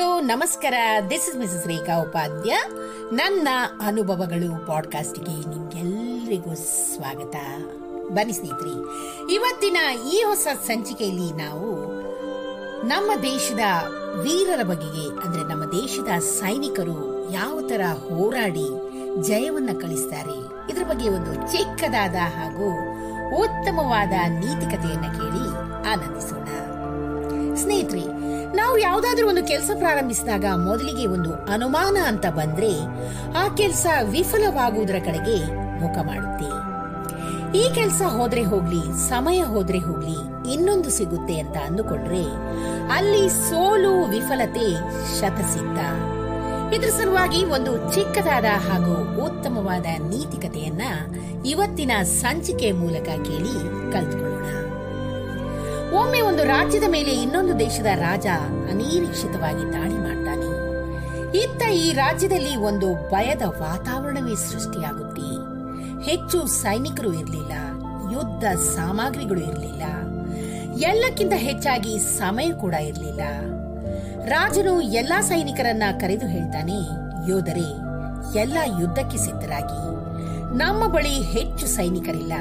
Hello ನಮಸ್ಕಾರ. This is Mrs Rekha Upadhya ನನ್ನ ಅನುಭವಗಳು ಪಾಡ್ಕಾಸ್ಟ್ಗೆ ನಿಮ್ಗೆಲ್ಲರಿಗೂ ಸ್ವಾಗತ. ಬನ್ನಿ ಸ್ನೇಹಿತರೆ, ಇವತ್ತಿನ ಈ ಹೊಸ ಸಂಚಿಕೆಯಲ್ಲಿ ನಾವು ನಮ್ಮ ದೇಶದ ವೀರರ ಬಗೆಗೆ, ಅಂದ್ರೆ ನಮ್ಮ ದೇಶದ ಸೈನಿಕರು ಯಾವ ತರ ಹೋರಾಡಿ ಜಯವನ್ನ ಕಳಿಸ್ತಾರೆ, ಇದ್ರ ಬಗ್ಗೆ ಒಂದು ಚಿಕ್ಕದಾದ ಹಾಗೂ ಉತ್ತಮವಾದ ನೀತಿಕತೆಯನ್ನ ಕೇಳಿ ಆನಂದಿಸೋಣ. ಸ್ನೇಹಿತರೆ ನಾವು ಯಾವುದಾದ್ರೂ ಒಂದು ಕೆಲಸ ಪ್ರಾರಂಭಿಸಿದಾಗ ಮೊದಲಿಗೆ ಒಂದು ಅನುಮಾನ ಅಂತ ಬಂದ್ರೆ ಆ ಕೆಲಸ ವಿಫಲವಾಗುವುದರ ಕಡೆಗೆ ಮುಖ ಮಾಡುತ್ತೆ. ಈ ಕೆಲಸ ಹೋದ್ರೆ ಹೋಗ್ಲಿ, ಸಮಯ ಹೋದ್ರೆ ಹೋಗ್ಲಿ, ಇನ್ನೊಂದು ಸಿಗುತ್ತೆ ಅಂತ ಅಂದುಕೊಂಡ್ರೆ ಅಲ್ಲಿ ಸೋಲು, ವಿಫಲತೆ, ಶತಸಿದ್ಧ. ಇದ್ರ ಸಲುವಾಗಿ ಒಂದು ಚಿಕ್ಕದಾದ ಹಾಗೂ ಉತ್ತಮವಾದ ನೀತಿಕತೆಯನ್ನ ಇವತ್ತಿನ ಸಂಚಿಕೆ ಮೂಲಕ ಕೇಳಿ ಕಲ್ತ್ಕೊಳ್ಳೋಣ. ಒಮ್ಮೆ ಒಂದು ರಾಜ್ಯದ ಮೇಲೆ ಇನ್ನೊಂದು ದೇಶದ ರಾಜ ಅನಿರೀಕ್ಷಿತವಾಗಿ ದಾಳಿ ಮಾಡ್ತಾನೆ. ಇತ್ತ ಈ ರಾಜ್ಯದಲ್ಲಿ ಒಂದು ಭಯದ ವಾತಾವರಣವೇ ಸೃಷ್ಟಿಯಾಗುತ್ತೆ. ಹೆಚ್ಚು ಸೈನಿಕರು ಇರಲಿಲ್ಲ, ಯುದ್ಧ ಸಾಮಗ್ರಿಗಳು ಇರಲಿಲ್ಲ, ಎಲ್ಲಕ್ಕಿಂತ ಹೆಚ್ಚಾಗಿ ಸಮಯ ಕೂಡ ಇರಲಿಲ್ಲ. ರಾಜನು ಎಲ್ಲಾ ಸೈನಿಕರನ್ನ ಕರೆದು ಹೇಳ್ತಾನೆ, ಯೋಧರೇ, ಎಲ್ಲ ಯುದ್ಧಕ್ಕೆ ಸಿದ್ಧರಾಗಿ, ನಮ್ಮ ಬಳಿ ಹೆಚ್ಚು ಸೈನಿಕರಿಲ್ಲ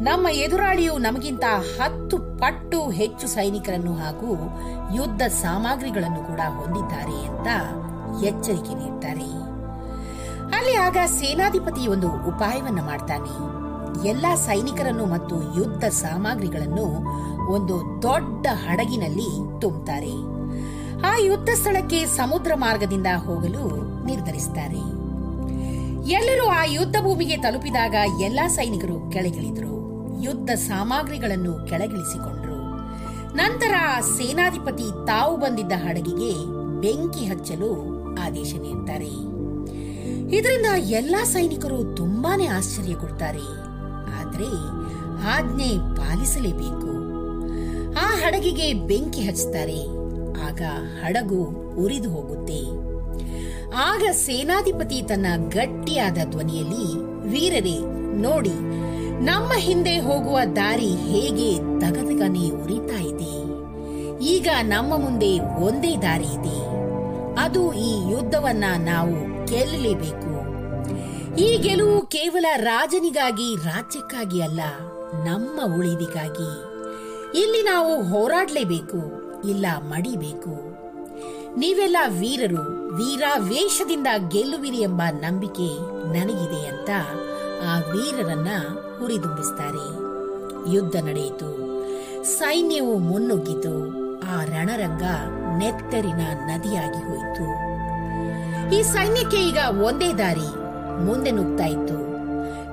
ನಮ್ಮ ಎದುರಾಳಿಯು ನಮಗಿಂತ ಹತ್ತು ಪಟ್ಟು ಹೆಚ್ಚು ಸೈನಿಕರನ್ನು ಹಾಗೂ ಯುದ್ಧ ಸಾಮಗ್ರಿಗಳನ್ನು ಕೂಡ ಹೊಂದಿದ್ದಾರೆ ಅಂತ ಎಚ್ಚರಿಕೆ ನೀಡ್ತಾರೆ. ಅಲ್ಲಿ ಆಗ ಸೇನಾಧಿಪತಿ ಒಂದು ಉಪಾಯವನ್ನು ಮಾಡ್ತಾನೆ. ಎಲ್ಲಾ ಸೈನಿಕರನ್ನು ಮತ್ತು ಯುದ್ಧ ಸಾಮಗ್ರಿಗಳನ್ನು ಒಂದು ದೊಡ್ಡ ಹಡಗಿನಲ್ಲಿ ತುಂಬುತ್ತಾರೆ ಆ ಯುದ್ಧ ಸ್ಥಳಕ್ಕೆ ಸಮುದ್ರ ಮಾರ್ಗದಿಂದ ಹೋಗಲು ನಿರ್ಧರಿಸುತ್ತಾರೆ ಎಲ್ಲರೂ ಆ ಯುದ್ಧ ಭೂಮಿಗೆ ತಲುಪಿದಾಗ ಎಲ್ಲಾ ಸೈನಿಕರು ಕೆಳಗಿಳಿದರು. ಯುದ್ಧ ಸಾಮಗ್ರಿಗಳನ್ನು ಕೆಳಗಿಳಿಸಿಕೊಂಡರು. ನಂತರ ಸೇನಾಧಿಪತಿ ತಾವು ಬಂದಿದ್ದ ಹಡಗಿಗೆ ಬೆಂಕಿ ಹಚ್ಚಲು ಆದೇಶ ನೀಡುತ್ತಾರೆ ಇದರಿಂದ ಎಲ್ಲಾ ಸೈನಿಕರು ತುಂಬಾನೇ ಆಶ್ಚರ್ಯಗೊಳ್ತಾರೆ ಆದರೆ ಆಜ್ಞೆ ಪಾಲಿಸಲೇಬೇಕು. ಆ ಹಡಗಿಗೆ ಬೆಂಕಿ ಹಚ್ಚುತ್ತಾರೆ ಆಗ ಹಡಗು ಉರಿದು ಹೋಗುತ್ತೆ. ಆಗ ಸೇನಾಧಿಪತಿ ತನ್ನ ಗಟ್ಟಿಯಾದ ಧ್ವನಿಯಲ್ಲಿ ವೀರರೇ, ನೋಡಿ ನಮ್ಮ ಹಿಂದೆ ಹೋಗುವ ದಾರಿ ಹೇಗೆ ತಗದಗನೆ ಉರಿತಾ ಇದೆ. ಈಗ ನಮ್ಮ ಮುಂದೆ ಒಂದೇ ದಾರಿ ಇದೆ. ಅದು ಈ ಯುದ್ಧವನ್ನ ನಾವು ಗೆಲ್ಲಲೇಬೇಕು. ಈ ಗೆಲುವು ಕೇವಲ ರಾಜನಿಗಾಗಿ, ರಾಜ್ಯಕ್ಕಾಗಿ ಅಲ್ಲ, ನಮ್ಮ ಉಳಿದಿಗಾಗಿ ಇಲ್ಲಿ ನಾವು ಹೋರಾಡಲೇಬೇಕು, ಇಲ್ಲ ಮಡಿಬೇಕು. ನೀವೆಲ್ಲ ವೀರರು, ವೀರಾವೇಶದಿಂದ ಗೆಲ್ಲುವಿರಿ ಎಂಬ ನಂಬಿಕೆ ನನಗಿದೆ ಅಂತ ಆ ವೀರರನ್ನ ಹುರಿದುಂಬಿಸ್ತಾರೆ. ಯುದ್ಧ ನಡೆಯಿತು. ಸೈನ್ಯವು ಮುನ್ನುಗ್ಗಿತು. ಆ ರಣರಂಗ ನೆತ್ತರಿನ ನದಿಯಾಗಿ ಹೋಯಿತು. ಈ ಸೈನ್ಯಕ್ಕೆ ಈಗ ಒಂದೇ ದಾರಿ, ಮುಂದೆ ನುಗ್ತಾ ಇತ್ತು.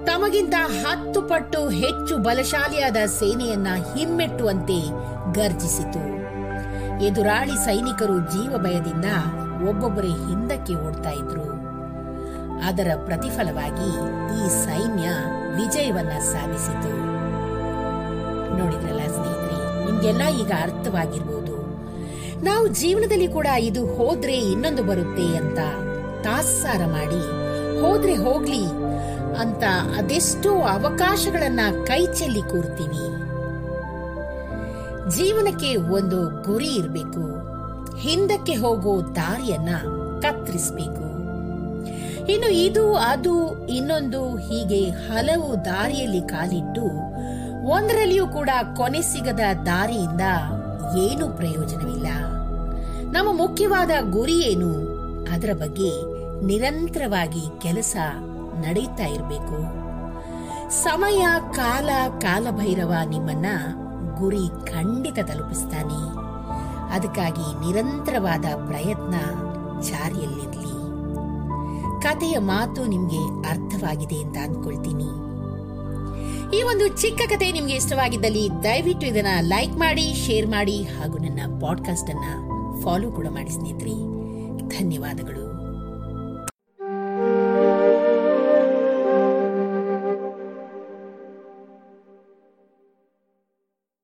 ತಮಗಿಂತ ಹತ್ತು ಪಟ್ಟು ಹೆಚ್ಚು ಬಲಶಾಲಿಯಾದ ಸೇನೆಯನ್ನ ಹಿಮ್ಮೆಟ್ಟುವಂತೆ ಗರ್ಜಿಸಿತು. ಎದುರಾಳಿ ಸೈನಿಕರು ಜೀವ ಭಯದಿಂದ ಒಬ್ಬೊಬ್ಬರೇ ಹಿಂದಕ್ಕೆ ಓಡ್ತಾ ಇದ್ರು. ಅದರ ಪ್ರತಿಫಲವಾಗಿ ಈ ಸೈನ್ಯ ವಿಜಯವನ್ನ ಸಾಧಿಸಿತು. ನೋಡಿದ್ರಲ್ಲ ಸ್ನೇಹಿತರೆ, ನಿಮ್ಗೆಲ್ಲ ಈಗ ಅರ್ಥವಾಗಿರ್ಬೋದು. ನಾವು ಜೀವನದಲ್ಲಿ ಕೂಡ ಇದು ಹೋದ್ರೆ ಇನ್ನೊಂದು ಬರುತ್ತೆ ಅಂತ ತಾತ್ಸಾರ ಮಾಡಿ, ಹೋದ್ರೆ ಹೋಗ್ಲಿ ಅಂತ ಅದೆಷ್ಟೋ ಅವಕಾಶಗಳನ್ನ ಕೈ ಚೆಲ್ಲಿ ಕೂರ್ತೀವಿ. ಜೀವನಕ್ಕೆ ಒಂದು ಗುರಿ ಇರಬೇಕು. ಹಿಂದಕ್ಕೆ ಹೋಗೋ ದಾರಿಯನ್ನ ಕತ್ತರಿಸಬೇಕು. ಇನ್ನು ಇದು, ಅದು, ಇನ್ನೊಂದು ಹೀಗೆ ಹಲವು ದಾರಿಯಲ್ಲಿ ಕಾಲಿಟ್ಟು ಒಂದರಲ್ಲಿಯೂ ಕೂಡ ಕೊನೆ ಸಿಗದ ದಾರಿಯಿಂದ ಏನು ಪ್ರಯೋಜನವಿಲ್ಲ. ನಮ್ಮ ಮುಖ್ಯವಾದ ಗುರಿ ಏನು? ಅದರ ಬಗ್ಗೆ ನಿರಂತರವಾಗಿ ಕೆಲಸ ನಡೀತಾ ಇರಬೇಕು. ಸಮಯ, ಕಾಲ, ಕಾಲಭೈರವ ನಿಮ್ಮನ್ನ ಗುರಿ ಖಂಡಿತ ತಲುಪಿಸ್ತಾನೆ. ಅದಕ್ಕಾಗಿ ನಿರಂತರವಾದ ಪ್ರಯತ್ನ ಜಾರಿಯಲ್ಲಿರಲಿ. ಕಥೆಯ ಮಾತು ನಿಮ್ಗೆ ಅರ್ಥವಾಗಿದೆ ಅಂತ ಅಂದ್ಕೊಳ್ತೀನಿ ಈ ಒಂದು ಚಿಕ್ಕ ಕತೆ ನಿಮ್ಗೆ ಇಷ್ಟವಾಗಿದ್ದಲ್ಲಿ ದಯವಿಟ್ಟು ಇದನ್ನ ಲೈಕ್ ಮಾಡಿ, ಶೇರ್ ಮಾಡಿ ಹಾಗೂ ನನ್ನ ಪಾಡ್ಕಾಸ್ಟ್ ಅನ್ನ ಫಾಲೋ ಕೂಡ ಮಾಡಿ ಸ್ನೇಹಿತರೆ. ಧನ್ಯವಾದಗಳು.